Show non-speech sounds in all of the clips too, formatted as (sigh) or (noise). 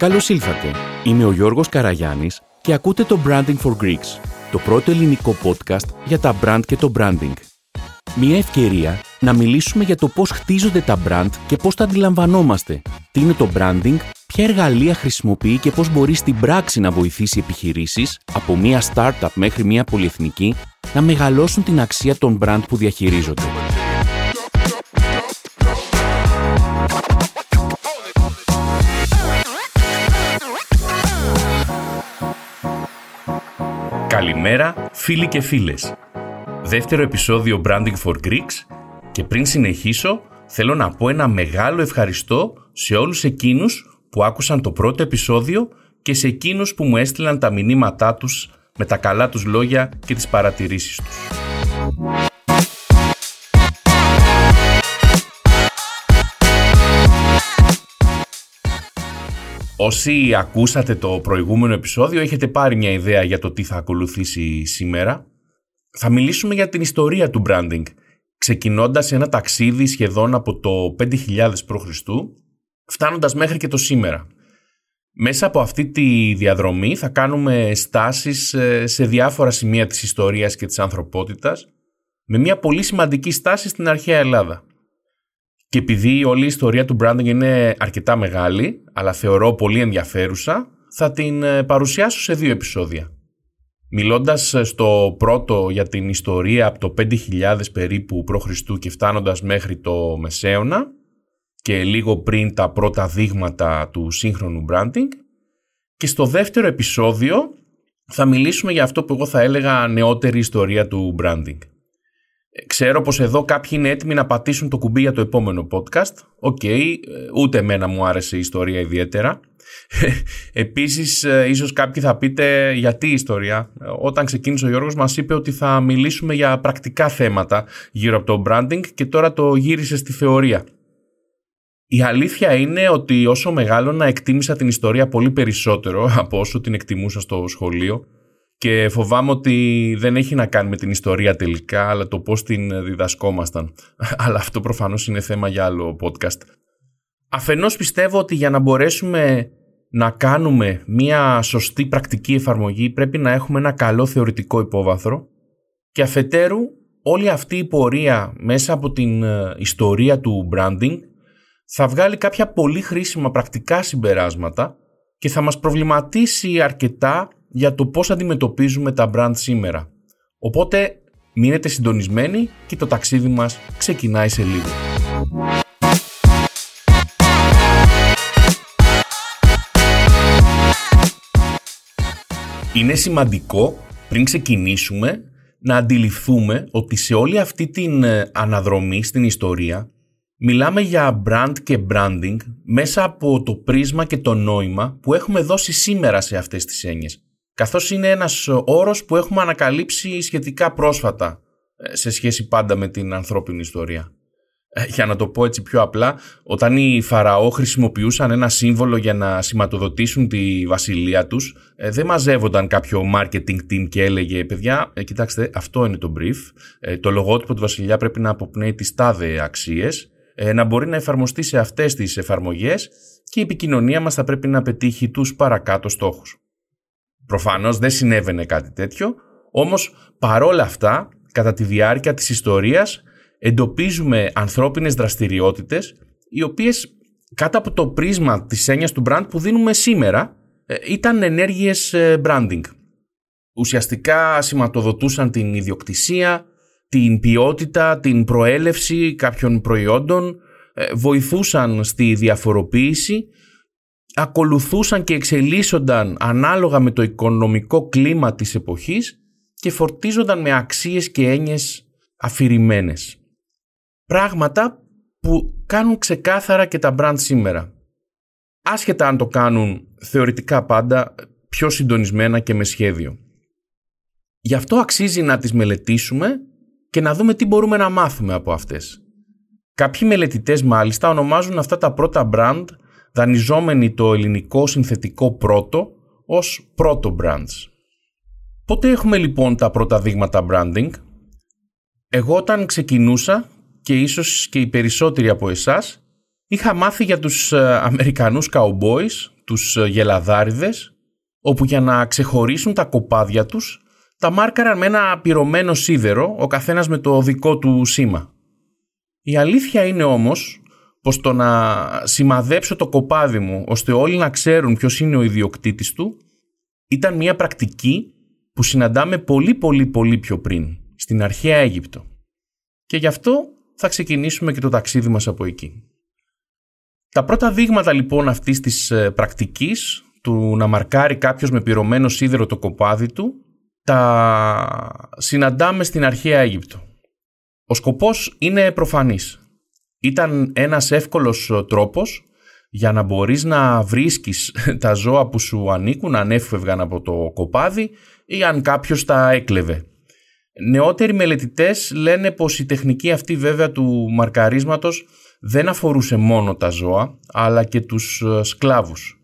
Καλώς ήλθατε. Είμαι ο Γιώργος Καραγιάννης και ακούτε το Branding for Greeks, το πρώτο ελληνικό podcast για τα brand και το branding. Μια ευκαιρία να μιλήσουμε για το πώς χτίζονται τα brand και πώς τα αντιλαμβανόμαστε. Τι είναι το branding, ποια εργαλεία χρησιμοποιεί και πώς μπορεί στην πράξη να βοηθήσει επιχειρήσεις, από μια startup μέχρι μια πολυεθνική, να μεγαλώσουν την αξία των brand που διαχειρίζονται. Καλημέρα φίλοι και φίλες. Δεύτερο επεισόδιο Branding for Greeks και πριν συνεχίσω θέλω να πω ένα μεγάλο ευχαριστώ σε όλους εκείνους που άκουσαν το πρώτο επεισόδιο και σε εκείνους που μου έστειλαν τα μηνύματά τους με τα καλά τους λόγια και τις παρατηρήσεις τους. Όσοι ακούσατε το προηγούμενο επεισόδιο έχετε πάρει μια ιδέα για το τι θα ακολουθήσει σήμερα. Θα μιλήσουμε για την ιστορία του branding, ξεκινώντας ένα ταξίδι σχεδόν από το 5000 π.Χ. φτάνοντας μέχρι και το σήμερα. Μέσα από αυτή τη διαδρομή θα κάνουμε στάσεις ε, σε διάφορα σημεία της ιστορίας και της ανθρωπότητας με μια πολύ σημαντική στάση στην αρχαία Ελλάδα. Και επειδή όλη η ιστορία του branding είναι αρκετά μεγάλη, αλλά θεωρώ πολύ ενδιαφέρουσα, θα την ε, παρουσιάσω σε δύο επεισόδια. Μιλώντας ε, στο πρώτο για την ιστορία από το 5.000 περίπου π.Χ. και φτάνοντας μέχρι το Μεσαίωνα και λίγο πριν τα πρώτα δείγματα του σύγχρονου branding και στο δεύτερο επεισόδιο θα μιλήσουμε για αυτό που εγώ θα έλεγα νεότερη ιστορία του branding. Ξέρω πως εδώ κάποιοι είναι έτοιμοι να πατήσουν το κουμπί για το επόμενο podcast. Ok, okay, ούτε εμένα μου άρεσε η ιστορία ιδιαίτερα. Επίσης, ε, ίσως κάποιοι θα πείτε γιατί η ιστορία; Όταν ξεκίνησε ο Γιώργος μας είπε ότι θα μιλήσουμε για πρακτικά θέματα γύρω από το branding και τώρα το γύρισε στη θεωρία. Η αλήθεια είναι ότι όσο μεγάλωνα εκτίμησα την ιστορία πολύ περισσότερο από όσο την εκτιμούσα στο σχολείο και φοβάμαι ότι δεν έχει να κάνει με την ιστορία τελικά, αλλά το πώς την διδασκόμασταν. (laughs) αλλά αυτό προφανώς είναι θέμα για άλλο podcast. Αφενός πιστεύω ότι για να μπορέσουμε να κάνουμε μια σωστή πρακτική εφαρμογή πρέπει να έχουμε ένα καλό θεωρητικό υπόβαθρο και αφετέρου όλη αυτή η πορεία μέσα από την ε, ιστορία του branding θα βγάλει κάποια πολύ χρήσιμα πρακτικά συμπεράσματα και θα μας προβληματίσει αρκετά για το πώς αντιμετωπίζουμε τα brand σήμερα. Οπότε μείνετε συντονισμένοι και το ταξίδι μας ξεκινάει σε λίγο. Είναι σημαντικό πριν ξεκινήσουμε να αντιληφθούμε ότι σε όλη αυτή την ε, αναδρομή στην ιστορία μιλάμε για brand και branding μέσα από το πρίσμα και το νόημα που έχουμε δώσει σήμερα σε αυτές τις έννοιες καθώς είναι ένας όρος που έχουμε ανακαλύψει σχετικά πρόσφατα ε, σε σχέση πάντα με την ανθρώπινη ιστορία. Ε, για να το πω έτσι πιο απλά, όταν οι Φαραώ χρησιμοποιούσαν ένα σύμβολο για να σηματοδοτήσουν τη βασιλεία τους, ε, δεν μαζεύονταν κάποιο marketing team και έλεγε «Παιδιά, κοιτάξτε, αυτό είναι το brief, το λογότυπο του βασιλιά πρέπει να αποπνέει τις τάδε αξίες, να μπορεί να εφαρμοστεί σε αυτές τις εφαρμογές και η επικοινωνία μας θα πρέπει να πετύχει τους παρακάτω στόχους». Προφανώς δεν συνέβαινε κάτι τέτοιο, όμως παρόλα αυτά, κατά τη διάρκεια της ιστορίας, εντοπίζουμε ανθρώπινες δραστηριότητες, οι οποίες κάτω από το πρίσμα της έννοιας του brand που δίνουμε σήμερα, ε, ήταν ενέργειες ε, branding. Ουσιαστικά σηματοδοτούσαν την ιδιοκτησία, την ποιότητα, την προέλευση κάποιων προϊόντων, ε, βοηθούσαν στη διαφοροποίηση ακολουθούσαν και εξελίσσονταν ανάλογα με το οικονομικό κλίμα της εποχής και φορτίζονταν με αξίες και έννοιες αφηρημένες. Πράγματα που κάνουν ξεκάθαρα και τα brand σήμερα. Άσχετα αν το κάνουν θεωρητικά πάντα πιο συντονισμένα και με σχέδιο. Γι' αυτό αξίζει να τις μελετήσουμε και να δούμε τι μπορούμε να μάθουμε από αυτές. Κάποιοι μελετητές μάλιστα ονομάζουν αυτά τα πρώτα brand δανειζόμενοι το ελληνικό συνθετικό πρώτο ως πρώτο brands. Πότε έχουμε λοιπόν τα πρώτα δείγματα branding? Εγώ όταν ξεκινούσα και ίσως και οι περισσότεροι από εσάς είχα μάθει για τους ε, Αμερικανούς cowboys, τους γελαδάριδες, όπου για να ξεχωρίσουν τα κοπάδια τους, τα μάρκαραν με ένα πυρωμένο σίδερο, ο καθένας με το δικό του σήμα. Η αλήθεια είναι όμως πως το να σημαδέψω το κοπάδι μου ώστε όλοι να ξέρουν ποιος είναι ο ιδιοκτήτης του ήταν μια πρακτική που συναντάμε πολύ πολύ πολύ πιο πριν, στην αρχαία Αίγυπτο. Και γι' αυτό θα ξεκινήσουμε και το ταξίδι μας από εκεί. Τα πρώτα δείγματα λοιπόν αυτής της ε, πρακτικής του να μαρκάρει κάποιος με πυρωμένο σίδερο το κοπάδι του τα συναντάμε στην αρχαία Αίγυπτο. Ο σκοπός είναι προφανής. Ήταν ένας εύκολος τρόπος για να μπορείς να βρίσκεις (laughs) τα ζώα που σου ανήκουν αν έφευγαν από το κοπάδι ή αν κάποιος τα έκλεβε. Νεότεροι μελετητές λένε πως η τεχνική αυτή βέβαια του μαρκαρίσματος δεν αφορούσε μόνο τα ζώα αλλά και τους ε, σκλάβους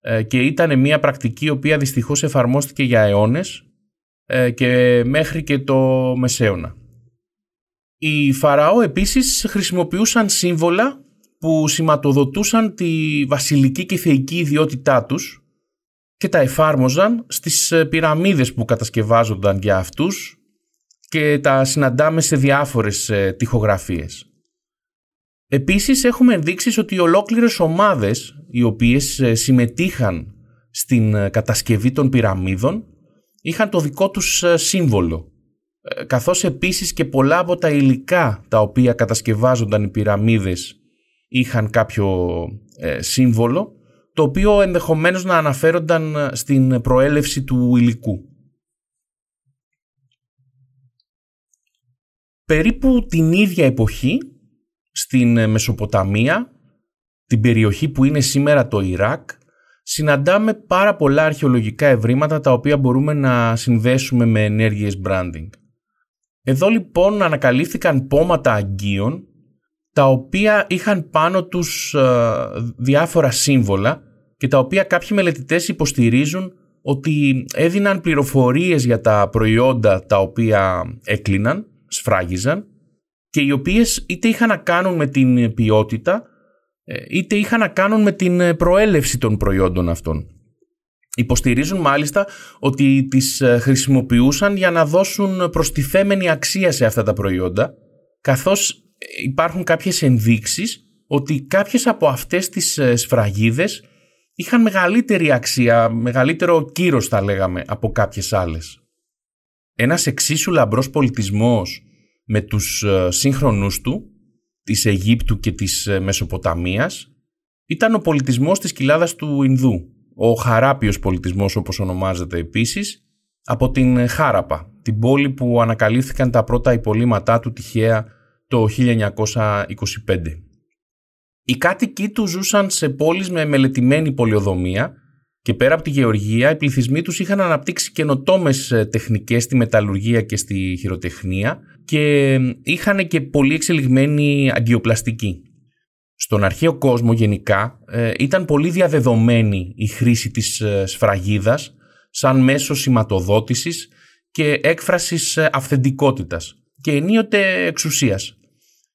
ε, και ήταν μια πρακτική η οποία δυστυχώς εφαρμόστηκε για αιώνες ε, και μέχρι και το Μεσαίωνα. Οι Φαραώ επίσης χρησιμοποιούσαν σύμβολα που σηματοδοτούσαν τη βασιλική και θεϊκή ιδιότητά τους και τα εφάρμοζαν στις πυραμίδες που κατασκευάζονταν για αυτούς και τα συναντάμε σε διάφορες τυχογραφίες. Επίσης έχουμε ενδείξεις ότι ολόκληρες ομάδες οι οποίες ε, συμμετείχαν στην ε, κατασκευή των πυραμίδων είχαν το δικό τους ε, σύμβολο καθώς επίσης και πολλά από τα υλικά τα οποία κατασκευάζονταν οι πυραμίδες είχαν κάποιο σύμβολο το οποίο ενδεχομένως να αναφέρονταν στην προέλευση του υλικού. Περίπου την ίδια εποχή στην ε, Μεσοποταμία, την περιοχή που είναι σήμερα το Ιράκ, συναντάμε πάρα πολλά αρχαιολογικά ευρήματα τα οποία μπορούμε να συνδέσουμε με ενέργειες branding. Εδώ λοιπόν ανακαλύφθηκαν πόματα αγκίων τα οποία είχαν πάνω τους ε, διάφορα σύμβολα και τα οποία κάποιοι μελετητές υποστηρίζουν ότι έδιναν πληροφορίες για τα προϊόντα τα οποία έκλειναν, σφράγιζαν και οι οποίες είτε είχαν να κάνουν με την ποιότητα ε, είτε είχαν να κάνουν με την ε, προέλευση των προϊόντων αυτών. Υποστηρίζουν μάλιστα ότι τις ε, χρησιμοποιούσαν για να δώσουν προστιθέμενη αξία σε αυτά τα προϊόντα καθώς υπάρχουν κάποιες ενδείξεις ότι κάποιες από αυτές τις σφραγίδες είχαν μεγαλύτερη αξία, μεγαλύτερο κύρος θα λέγαμε από κάποιες άλλες. Ένας εξίσου λαμπρός πολιτισμός με τους ε, σύγχρονούς του, της Αιγύπτου και της ε, Μεσοποταμίας, ήταν ο πολιτισμός της κοιλάδας του Ινδού, ο Χαράπιος πολιτισμός όπως ονομάζεται επίσης, από την Χάραπα, την πόλη που ανακαλύφθηκαν τα πρώτα υπολείμματά του τυχαία το 1925. Οι κάτοικοι του ζούσαν σε πόλεις με μελετημένη πολιοδομία και πέρα από τη γεωργία, οι πληθυσμοί τους είχαν αναπτύξει καινοτόμες ε, τεχνικές στη μεταλλουργία και στη χειροτεχνία και είχαν και πολύ εξελιγμένη αγκιοπλαστική. Στον αρχαίο κόσμο γενικά ε, ήταν πολύ διαδεδομένη η χρήση της ε, σφραγίδας σαν μέσο σηματοδότησης και έκφρασης αυθεντικότητας και ενίοτε εξουσίας.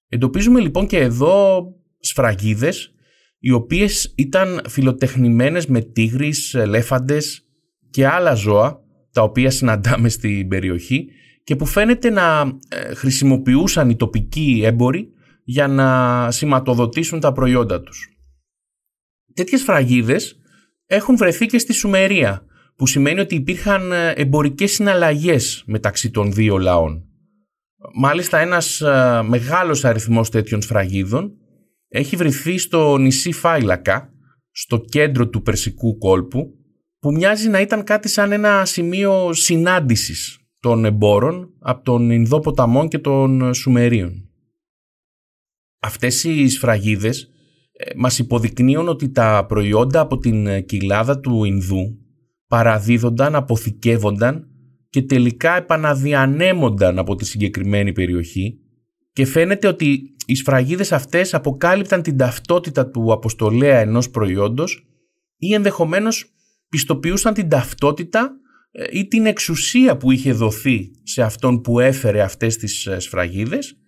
Εντοπίζουμε λοιπόν και εδώ σφραγίδες οι οποίες ήταν φιλοτεχνημένες με τίγρεις, ελέφαντες και άλλα ζώα τα οποία συναντάμε στην περιοχή και που φαίνεται να ε, χρησιμοποιούσαν οι τοπικοί έμποροι για να σηματοδοτήσουν τα προϊόντα τους. Τέτοιες φραγίδες έχουν βρεθεί και στη Σουμερία, που σημαίνει ότι υπήρχαν ε, εμπορικές συναλλαγές μεταξύ των δύο λαών. Μάλιστα ένας ε, μεγάλος αριθμός τέτοιων σφραγίδων έχει βρεθεί στο νησί Φάιλακα, στο κέντρο του Περσικού κόλπου, που μοιάζει να ήταν κάτι σαν ένα σημείο συνάντησης των εμπόρων από τον Ινδό ποταμό και των Σουμερίων. Αυτές οι σφραγίδες ε, μας υποδεικνύουν ότι τα προϊόντα από την κοιλάδα του Ινδού παραδίδονταν, αποθηκεύονταν και τελικά επαναδιανέμονταν από τη συγκεκριμένη περιοχή και φαίνεται ότι οι σφραγίδες αυτές αποκάλυπταν την ταυτότητα του αποστολέα ενός προϊόντος ή ενδεχομένως πιστοποιούσαν την ταυτότητα ε, ή την εξουσία που είχε δοθεί σε αυτόν που έφερε αυτές τις ε, σφραγίδες ε,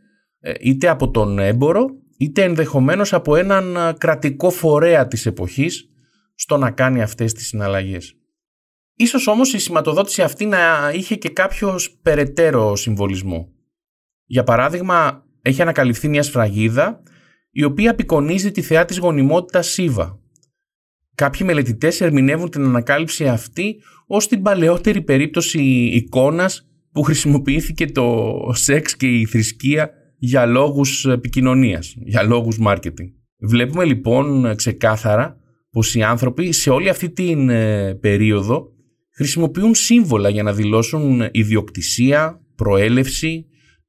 είτε από τον έμπορο είτε ενδεχομένως από έναν κρατικό φορέα της εποχής στο να κάνει αυτές τις συναλλαγές. Ίσως όμως η σηματοδότηση αυτή να είχε και κάποιο περαιτέρω συμβολισμό. Για παράδειγμα, έχει ανακαλυφθεί μια σφραγίδα η οποία απεικονίζει τη θεά της γονιμότητας Σίβα. Κάποιοι μελετητές ερμηνεύουν την ανακάλυψη αυτή ως την παλαιότερη περίπτωση εικόνας που χρησιμοποιήθηκε το σεξ και η θρησκεία για λόγους επικοινωνίας, για λόγους marketing. Βλέπουμε λοιπόν ξεκάθαρα πως οι άνθρωποι σε όλη αυτή την ε, περίοδο χρησιμοποιούν σύμβολα για να δηλώσουν ιδιοκτησία, προέλευση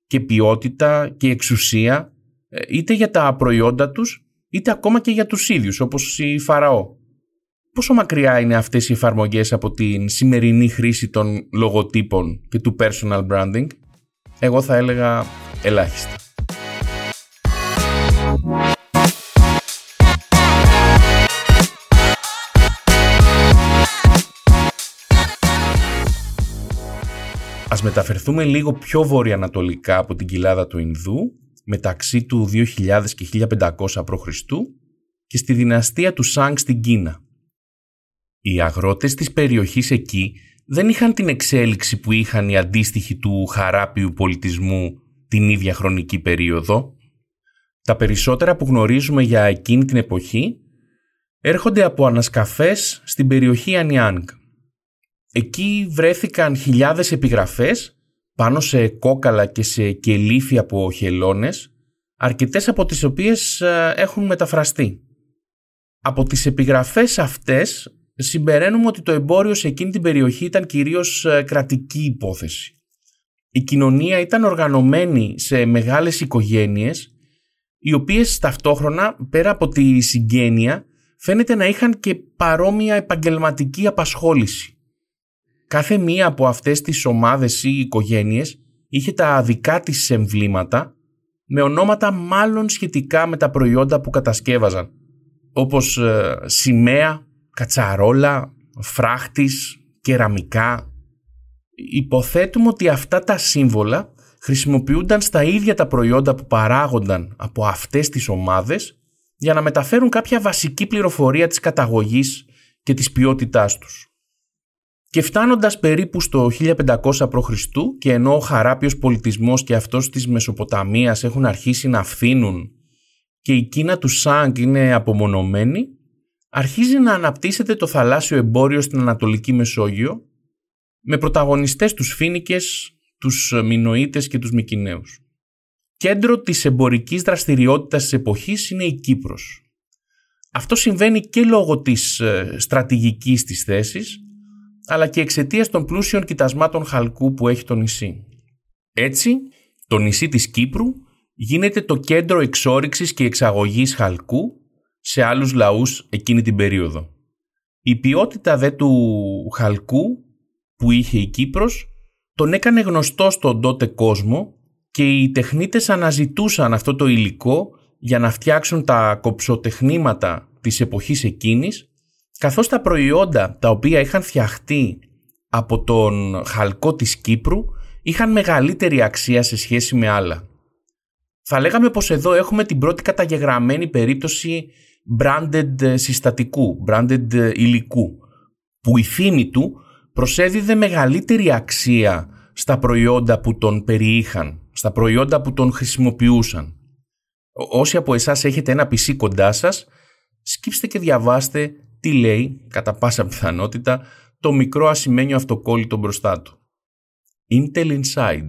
και ποιότητα και εξουσία ε, είτε για τα προϊόντα τους είτε ακόμα και για τους ίδιους όπως η Φαραώ. Πόσο μακριά είναι αυτές οι εφαρμογές από την σημερινή χρήση των λογοτύπων και του personal branding? Εγώ θα έλεγα ελάχιστα. Ας μεταφερθούμε λίγο πιο βορειοανατολικά από την κοιλάδα του Ινδού, μεταξύ του 2000 και 1500 π.Χ. και στη δυναστεία του Σάνγκ στην Κίνα. Οι αγρότες της περιοχής εκεί δεν είχαν την εξέλιξη που είχαν οι αντίστοιχοι του χαράπιου πολιτισμού την ίδια χρονική περίοδο. Τα περισσότερα που γνωρίζουμε για εκείνη την εποχή έρχονται από ανασκαφές στην περιοχή Ανιάνγκ. Εκεί βρέθηκαν χιλιάδες επιγραφές πάνω σε κόκαλα και σε κελίφια από χελώνες, αρκετές από τις οποίες ε, έχουν μεταφραστεί. Από τις επιγραφές αυτές συμπεραίνουμε ότι το εμπόριο σε εκείνη την περιοχή ήταν κυρίως ε, κρατική υπόθεση. Η κοινωνία ήταν οργανωμένη σε μεγάλες οικογένειες, οι οποίες ταυτόχρονα, πέρα από τη συγγένεια, φαίνεται να είχαν και παρόμοια επαγγελματική απασχόληση. Κάθε μία από αυτές τις ομάδες ή οικογένειες είχε τα δικά της εμβλήματα με ονόματα μάλλον σχετικά με τα προϊόντα που κατασκεύαζαν, όπως ε, σημαία, κατσαρόλα, φράχτης, κεραμικά. Υποθέτουμε ότι αυτά τα σύμβολα χρησιμοποιούνταν στα ίδια τα προϊόντα που παράγονταν από αυτές τις ομάδες για να μεταφέρουν κάποια βασική πληροφορία της καταγωγής και της ποιότητάς τους. Και φτάνοντας περίπου στο 1500 π.Χ. και ενώ ο χαράπιος πολιτισμός και αυτός της Μεσοποταμίας έχουν αρχίσει να φθήνουν και η Κίνα του Σάνγκ είναι απομονωμένη, αρχίζει να αναπτύσσεται το θαλάσσιο εμπόριο στην Ανατολική Μεσόγειο με πρωταγωνιστές τους Φίνικες, τους Μινοίτες και τους Μικυναίους. Κέντρο της εμπορικής δραστηριότητας της εποχής είναι η Κύπρος. Αυτό συμβαίνει και λόγω της ε, στρατηγικής της θέσης, αλλά και εξαιτίας των πλούσιων κοιτασμάτων χαλκού που έχει το νησί. Έτσι, το νησί της Κύπρου γίνεται το κέντρο εξόριξης και εξαγωγής χαλκού σε άλλους λαούς εκείνη την περίοδο. Η ποιότητα δε του χαλκού που είχε η Κύπρος τον έκανε γνωστό στον τότε κόσμο και οι τεχνίτες αναζητούσαν αυτό το υλικό για να φτιάξουν τα κοψοτεχνήματα της εποχής εκείνης καθώς τα προϊόντα τα οποία είχαν φτιαχτεί από τον χαλκό της Κύπρου είχαν μεγαλύτερη αξία σε σχέση με άλλα. Θα λέγαμε πως εδώ έχουμε την πρώτη καταγεγραμμένη περίπτωση branded συστατικού, branded υλικού, που η φήμη του προσέδιδε μεγαλύτερη αξία στα προϊόντα που τον περιείχαν, στα προϊόντα που τον χρησιμοποιούσαν. Όσοι από εσάς έχετε ένα PC κοντά σας, σκύψτε και διαβάστε τι λέει, κατά πάσα πιθανότητα, το μικρό ασημένιο αυτοκόλλητο μπροστά του. Intel Inside.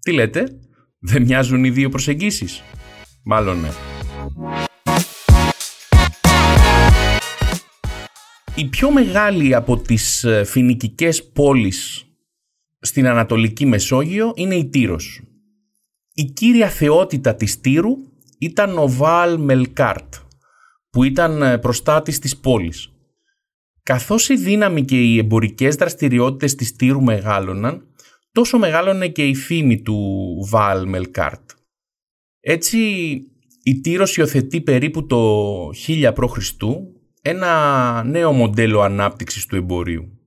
Τι λέτε, δεν μοιάζουν οι δύο προσεγγίσεις; Μάλλον ναι. Η πιο μεγάλη από τις ε, φινικικές πόλεις στην Ανατολική Μεσόγειο είναι η Τύρος. Η κύρια θεότητα της Τύρου ήταν ο Βάλ Μελκάρτ, που ήταν ε, προστάτης της πόλης. Καθώς η δύναμη και οι εμπορικές δραστηριότητες της Τύρου μεγάλωναν, τόσο μεγάλωνε και η φήμη του Βάλ Μελκάρτ. Έτσι, η Τύρος υιοθετεί περίπου το 1000 π.Χ. ένα νέο μοντέλο ανάπτυξης του εμπορίου.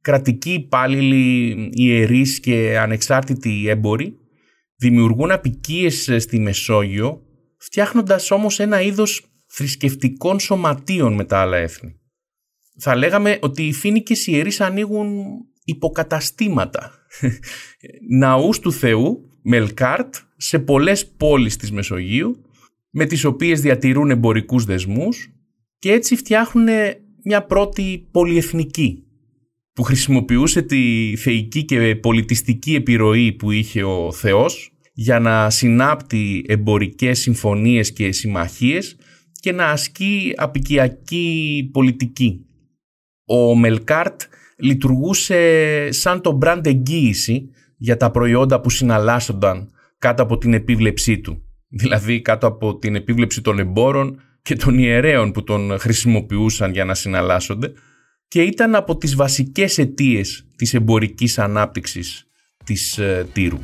Κρατικοί υπάλληλοι, ιερείς και ανεξάρτητοι έμποροι δημιουργούν απικίες στη Μεσόγειο, φτιάχνοντας όμως ένα είδος θρησκευτικών σωματείων με τα άλλα έθνη. Θα λέγαμε ότι οι φοίνικες ιερείς ανοίγουν υποκαταστήματα, (laughs) ναούς του Θεού, Μελκάρτ, σε πολλές πόλεις της Μεσογείου, με τις οποίες διατηρούν εμπορικούς δεσμούς και έτσι φτιάχνουν μια πρώτη πολυεθνική που χρησιμοποιούσε τη θεϊκή και πολιτιστική επιρροή που είχε ο Θεός για να συνάπτει εμπορικές συμφωνίες και συμμαχίες και να ασκεί απικιακή πολιτική. Ο Μελκάρτ λειτουργούσε σαν το brand εγγύηση για τα προϊόντα που συναλλάσσονταν κάτω από την επίβλεψή του. Δηλαδή κάτω από την επίβλεψη των εμπόρων και των ιερέων που τον χρησιμοποιούσαν για να συναλλάσσονται και ήταν από τις βασικές αιτίες της εμπορικής ανάπτυξης της ε, Τύρου.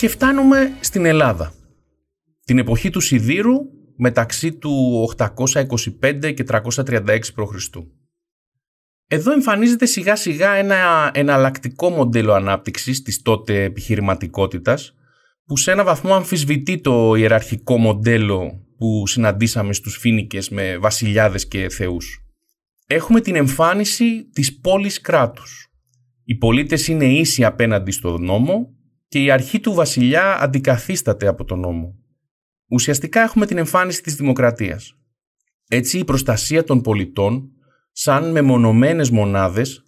Και φτάνουμε στην Ελλάδα. Την εποχή του Σιδήρου μεταξύ του 825 και 336 π.Χ. Εδώ εμφανίζεται σιγά σιγά ένα εναλλακτικό μοντέλο ανάπτυξης της τότε επιχειρηματικότητας που σε ένα βαθμό αμφισβητεί το ιεραρχικό μοντέλο που συναντήσαμε στους φίνικες με βασιλιάδες και θεούς. Έχουμε την εμφάνιση της πόλης κράτους. Οι πολίτες είναι ίσοι απέναντι στον νόμο και η αρχή του βασιλιά αντικαθίσταται από τον νόμο. Ουσιαστικά έχουμε την εμφάνιση της δημοκρατίας. Έτσι η προστασία των πολιτών σαν μεμονωμένες μονάδες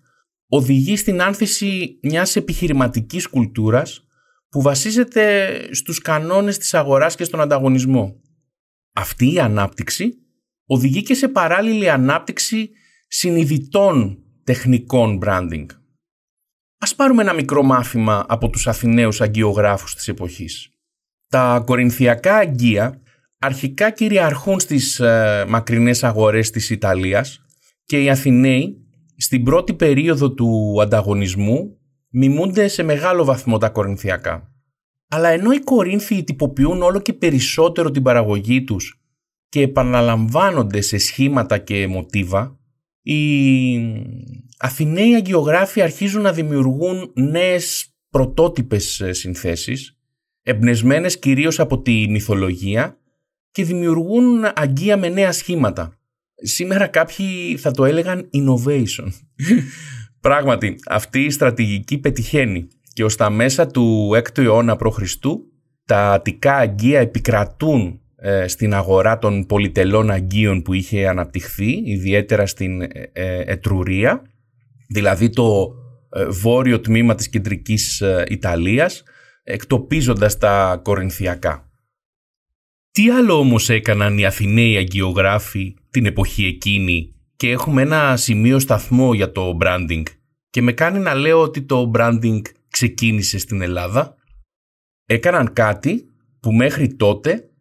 οδηγεί στην άνθηση μιας επιχειρηματικής κουλτούρας που βασίζεται στους κανόνες της αγοράς και στον ανταγωνισμό. Αυτή η ανάπτυξη οδηγεί και σε παράλληλη ανάπτυξη συνειδητών τεχνικών branding. Ας πάρουμε ένα μικρό μάθημα από τους Αθηναίους αγκιογράφους της εποχής. Τα κορινθιακά αγκία αρχικά κυριαρχούν στις ε, μακρινές αγορές της Ιταλίας και οι Αθηναίοι στην πρώτη περίοδο του ανταγωνισμού μιμούνται σε μεγάλο βαθμό τα κορινθιακά. Αλλά ενώ οι Κορίνθιοι τυποποιούν όλο και περισσότερο την παραγωγή τους και επαναλαμβάνονται σε σχήματα και μοτίβα, οι Αθηναίοι αγκιογράφοι αρχίζουν να δημιουργούν νέες πρωτότυπες συνθέσεις, εμπνεσμένες κυρίως από τη μυθολογία και δημιουργούν αγκία με νέα σχήματα. Σήμερα κάποιοι θα το έλεγαν innovation. (laughs) Πράγματι, αυτή η στρατηγική πετυχαίνει και ως τα μέσα του 6ου αιώνα π.Χ. τα Αττικά αγκία επικρατούν ε, στην αγορά των πολυτελών αγκίων που είχε αναπτυχθεί, ιδιαίτερα στην ε, ε, Ετρουρία, δηλαδή το βόρειο τμήμα της κεντρικής Ιταλίας, εκτοπίζοντας τα κορινθιακά. Τι άλλο όμως έκαναν οι Αθηναίοι αγκιογράφοι την εποχή εκείνη; Και έχουμε ένα σημείο σταθμό για το branding και με κάνει να λέω ότι το branding ξεκίνησε στην Ελλάδα. Έκαναν κάτι που μέχρι τότε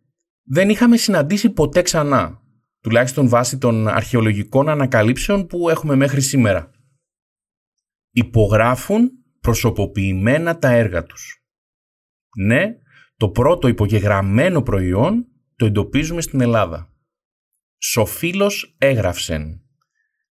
δεν είχαμε συναντήσει ποτέ ξανά, τουλάχιστον βάσει των αρχαιολογικών ανακαλύψεων που έχουμε μέχρι σήμερα. Υπογράφουν προσωποποιημένα τα έργα τους. Ναι, το πρώτο υπογεγραμμένο προϊόν το εντοπίζουμε στην Ελλάδα. Σοφίλος έγραυσεν.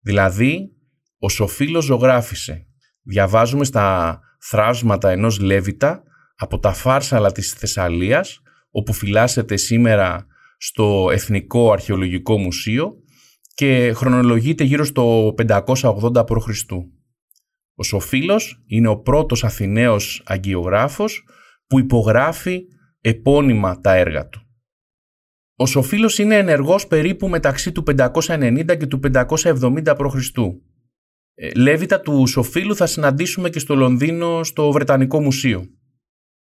Δηλαδή, ο Σοφίλος ζωγράφησε. Διαβάζουμε στα θράσματα ενός Λέβητα από τα φάρσαλα της Θεσσαλίας, όπου φυλάσσεται σήμερα στο Εθνικό Αρχαιολογικό Μουσείο και χρονολογείται γύρω στο 580 π.Χ. Ο Σοφίλος είναι ο πρώτος Αθηναίος αγκιογράφος που υπογράφει επώνυμα τα έργα του. Ο Σοφίλος είναι ενεργός περίπου μεταξύ του 590 και του 570 π.Χ. Ε, Λέβητα του Σοφίλου θα συναντήσουμε και στο Λονδίνο στο Βρετανικό Μουσείο.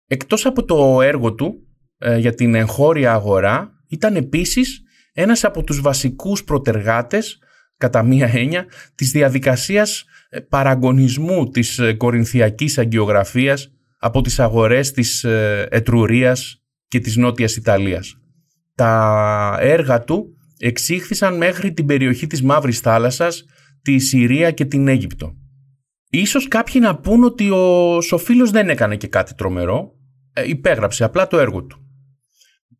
Εκτός από το έργο του ε, για την εγχώρια αγορά, ήταν επίσης ένας από τους βασικούς προτεργάτες, κατά μία έννοια, της διαδικασίας ε, παραγωνισμού της κορινθιακής αγκιογραφίας από τις αγορές της Ετρουρίας και της Νότιας Ιταλίας τα έργα του εξήχθησαν μέχρι την περιοχή της Μαύρης Θάλασσας, τη Συρία και την Αίγυπτο. Ίσως κάποιοι να πούν ότι ο Σοφίλος δεν έκανε και κάτι τρομερό, ε, υπέγραψε απλά το έργο του.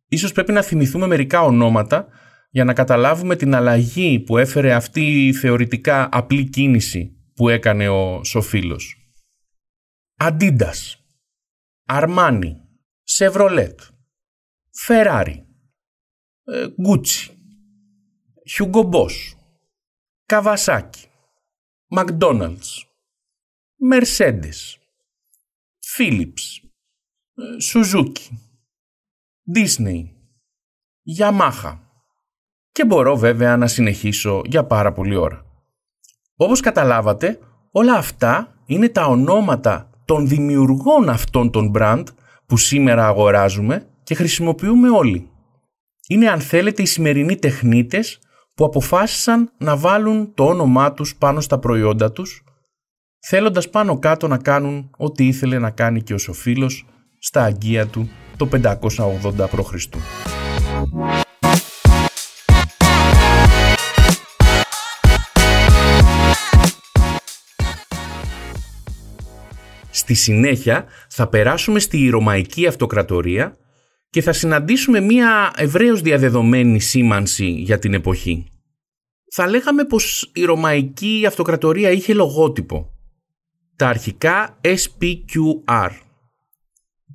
Ίσως πρέπει να θυμηθούμε μερικά ονόματα για να καταλάβουμε την αλλαγή που έφερε αυτή η θεωρητικά απλή κίνηση που έκανε ο Σοφίλος. Αντίντας, Αρμάνι, Σεβρολέτ, Φεράρι, Γκούτσι, Χιουγκομπός, Καβασάκι, Μακδόναλτς, Μερσέντες, Φίλιπς, Σουζούκι, Disney, Yamaha και μπορώ βέβαια να συνεχίσω για πάρα πολλή ώρα. Όπως καταλάβατε, όλα αυτά είναι τα ονόματα των δημιουργών αυτών των brand που σήμερα αγοράζουμε και χρησιμοποιούμε όλοι. Είναι αν θέλετε οι σημερινοί τεχνίτες που αποφάσισαν να βάλουν το όνομά τους πάνω στα προϊόντα τους, θέλοντας πάνω κάτω να κάνουν ό,τι ήθελε να κάνει και ο Σοφίλος στα αγκία του το 580 π.Χ. Στη συνέχεια θα περάσουμε στη Ρωμαϊκή Αυτοκρατορία και θα συναντήσουμε μία ευρέως διαδεδομένη σήμανση για την εποχή. Θα λέγαμε πως η Ρωμαϊκή Αυτοκρατορία είχε λογότυπο. Τα αρχικά SPQR.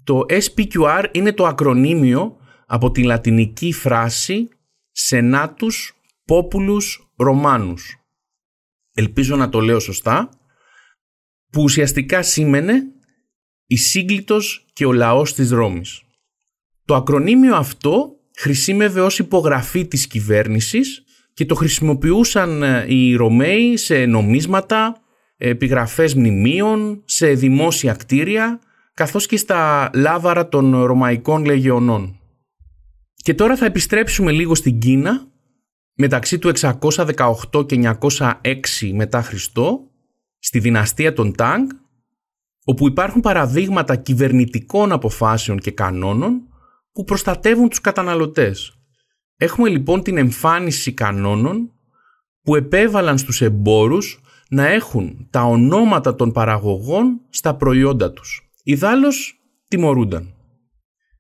Το SPQR είναι το ακρονίμιο από τη λατινική φράση Senatus Populus Romanus. Ελπίζω να το λέω σωστά που ουσιαστικά σήμαινε «Η σύγκλιτος και ο λαός της Ρώμης». Το ακρονίμιο αυτό χρησιμεύε ως υπογραφή της κυβέρνησης και το χρησιμοποιούσαν ε, οι Ρωμαίοι σε νομίσματα, επιγραφές μνημείων, σε δημόσια κτίρια, καθώς και στα λάβαρα των Ρωμαϊκών Λεγεωνών. Και τώρα θα επιστρέψουμε λίγο στην Κίνα, μεταξύ του 618 και 906 μετά Χριστό, στη δυναστεία των Τάγκ, όπου υπάρχουν παραδείγματα κυβερνητικών αποφάσεων και κανόνων που προστατεύουν τους καταναλωτές. Έχουμε λοιπόν την εμφάνιση κανόνων που επέβαλαν στους εμπόρους να έχουν τα ονόματα των παραγωγών στα προϊόντα τους. Ιδάλλως τιμωρούνταν.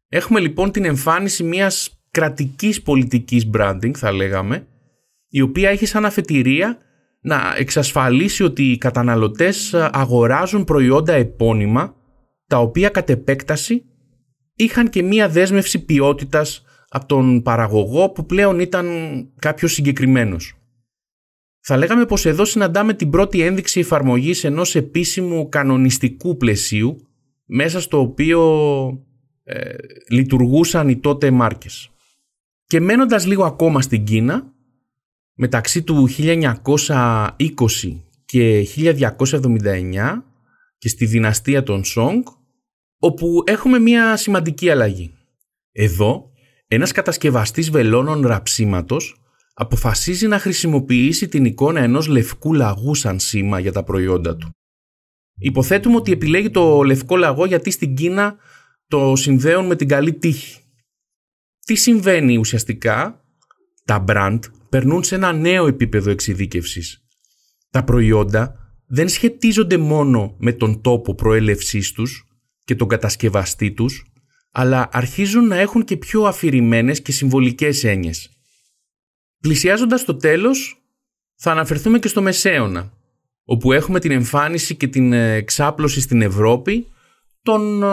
Έχουμε λοιπόν την εμφάνιση μιας κρατικής πολιτικής branding θα λέγαμε, η οποία έχει σαν αφετηρία να εξασφαλίσει ότι οι καταναλωτές αγοράζουν προϊόντα επώνυμα τα οποία κατ' επέκταση είχαν και μία δέσμευση ποιότητας από τον παραγωγό που πλέον ήταν κάποιος συγκεκριμένος. Θα λέγαμε πως εδώ συναντάμε την πρώτη ένδειξη εφαρμογής ενός επίσημου κανονιστικού πλαισίου μέσα στο οποίο ε, λειτουργούσαν οι τότε μάρκες. Και μένοντας λίγο ακόμα στην Κίνα, μεταξύ του 1920 και 1279 και στη δυναστεία των Σόγκ, όπου έχουμε μια σημαντική αλλαγή. Εδώ, ένας κατασκευαστής βελόνων ραψίματος αποφασίζει να χρησιμοποιήσει την εικόνα ενός λευκού λαγού σαν σήμα για τα προϊόντα του. Υποθέτουμε ότι επιλέγει το λευκό λαγό γιατί στην Κίνα το συνδέουν με την καλή τύχη. Τι συμβαίνει ουσιαστικά, τα brand περνούν σε ένα νέο επίπεδο εξειδίκευσης. Τα προϊόντα δεν σχετίζονται μόνο με τον τόπο προέλευσής τους και τον κατασκευαστή τους, αλλά αρχίζουν να έχουν και πιο αφηρημένες και συμβολικές έννοιες. Πλησιάζοντας το τέλος, θα αναφερθούμε και στο Μεσαίωνα, όπου έχουμε την εμφάνιση και την εξάπλωση στην Ευρώπη των ε,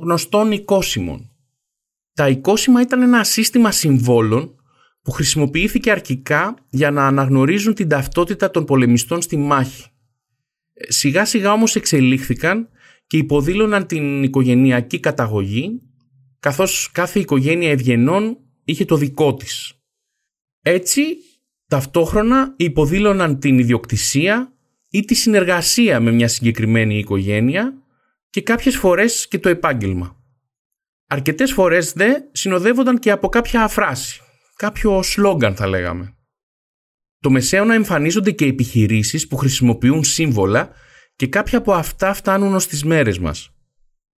γνωστών οικόσιμων. Τα οικόσιμα ήταν ένα σύστημα συμβόλων που χρησιμοποιήθηκε αρχικά για να αναγνωρίζουν την ταυτότητα των πολεμιστών στη μάχη. Ε, σιγά σιγά όμως εξελίχθηκαν και υποδήλωναν την οικογενειακή καταγωγή, καθώς κάθε οικογένεια ευγενών είχε το δικό της. Έτσι, ταυτόχρονα υποδήλωναν την ιδιοκτησία ή τη συνεργασία με μια συγκεκριμένη οικογένεια και κάποιες φορές και το επάγγελμα. Αρκετές φορές δε συνοδεύονταν και από κάποια φράση, κάποιο σλόγκαν θα λέγαμε. Το μεσαίωνα εμφανίζονται και επιχειρήσεις που χρησιμοποιούν σύμβολα και κάποια από αυτά φτάνουν ως τις μέρες μας.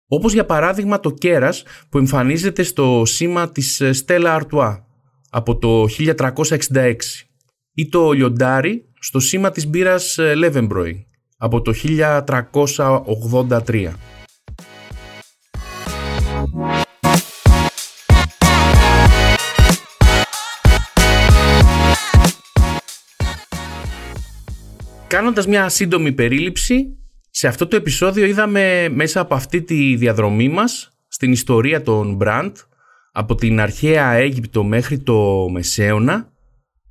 Όπως για παράδειγμα το κέρας που εμφανίζεται στο σήμα της Στέλλα Αρτουά από το 1366 ή το λιοντάρι στο σήμα της μπύρας Λεβενμπροϊ από το 1383. Κάνοντας μια σύντομη περίληψη, σε αυτό το επεισόδιο είδαμε μέσα από αυτή τη διαδρομή μας στην ιστορία των brand από την αρχαία Αίγυπτο μέχρι το Μεσαίωνα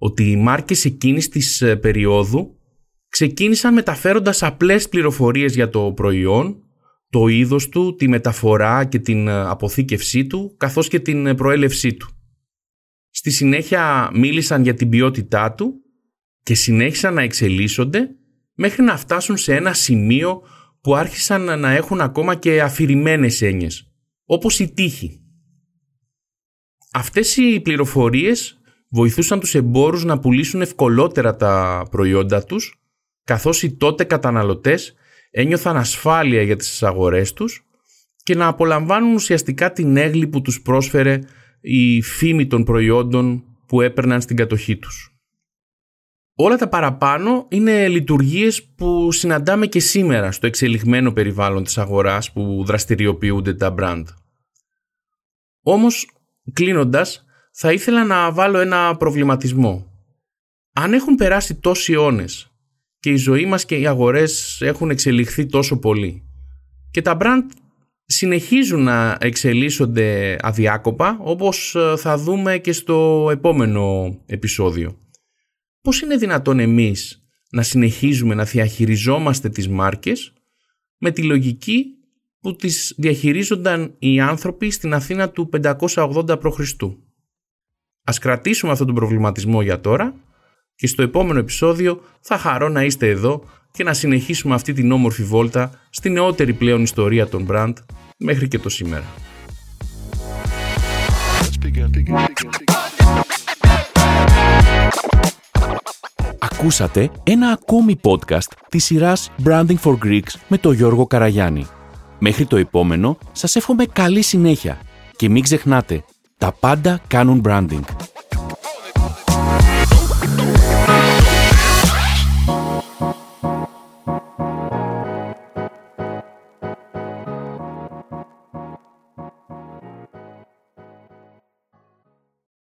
ότι οι μάρκες εκείνης της ε, περίοδου ξεκίνησαν μεταφέροντας απλές πληροφορίες για το προϊόν, το είδος του, τη μεταφορά και την ε, αποθήκευσή του, καθώς και την ε, προέλευσή του. Στη συνέχεια μίλησαν για την ποιότητά του και συνέχισαν να εξελίσσονται μέχρι να φτάσουν σε ένα σημείο που άρχισαν να έχουν ακόμα και αφηρημένες έννοιες, όπως η τύχη. Αυτές οι πληροφορίες βοηθούσαν τους εμπόρους να πουλήσουν ευκολότερα τα προϊόντα τους, καθώς οι τότε καταναλωτές ένιωθαν ασφάλεια για τις αγορές τους και να απολαμβάνουν ουσιαστικά την έγκλη που τους πρόσφερε η φήμη των προϊόντων που έπαιρναν στην κατοχή τους. Όλα τα παραπάνω είναι λειτουργίες που συναντάμε και σήμερα στο εξελιγμένο περιβάλλον της αγοράς που δραστηριοποιούνται τα brand. Όμως, κλείνοντας, θα ήθελα να βάλω ένα προβληματισμό. Αν έχουν περάσει τόσοι αιώνες και η ζωή μας και οι αγορές έχουν εξελιχθεί τόσο πολύ και τα brand συνεχίζουν να εξελίσσονται αδιάκοπα όπως ε, θα δούμε και στο επόμενο επεισόδιο. Πώς είναι δυνατόν εμείς να συνεχίζουμε να διαχειριζόμαστε τις μάρκες με τη λογική που τις διαχειρίζονταν οι άνθρωποι στην Αθήνα του 580 π.Χ. Ας κρατήσουμε αυτόν τον προβληματισμό για τώρα και στο επόμενο επεισόδιο θα χαρώ να είστε εδώ και να συνεχίσουμε αυτή την όμορφη βόλτα στη νεότερη πλέον ιστορία των brand μέχρι και το σήμερα. Ακούσατε ένα ακόμη podcast της σειράς Branding for Greeks με τον Γιώργο Καραγιάννη. Μέχρι το επόμενο, σας εύχομαι καλή συνέχεια και μην ξεχνάτε, τα πάντα κάνουν branding.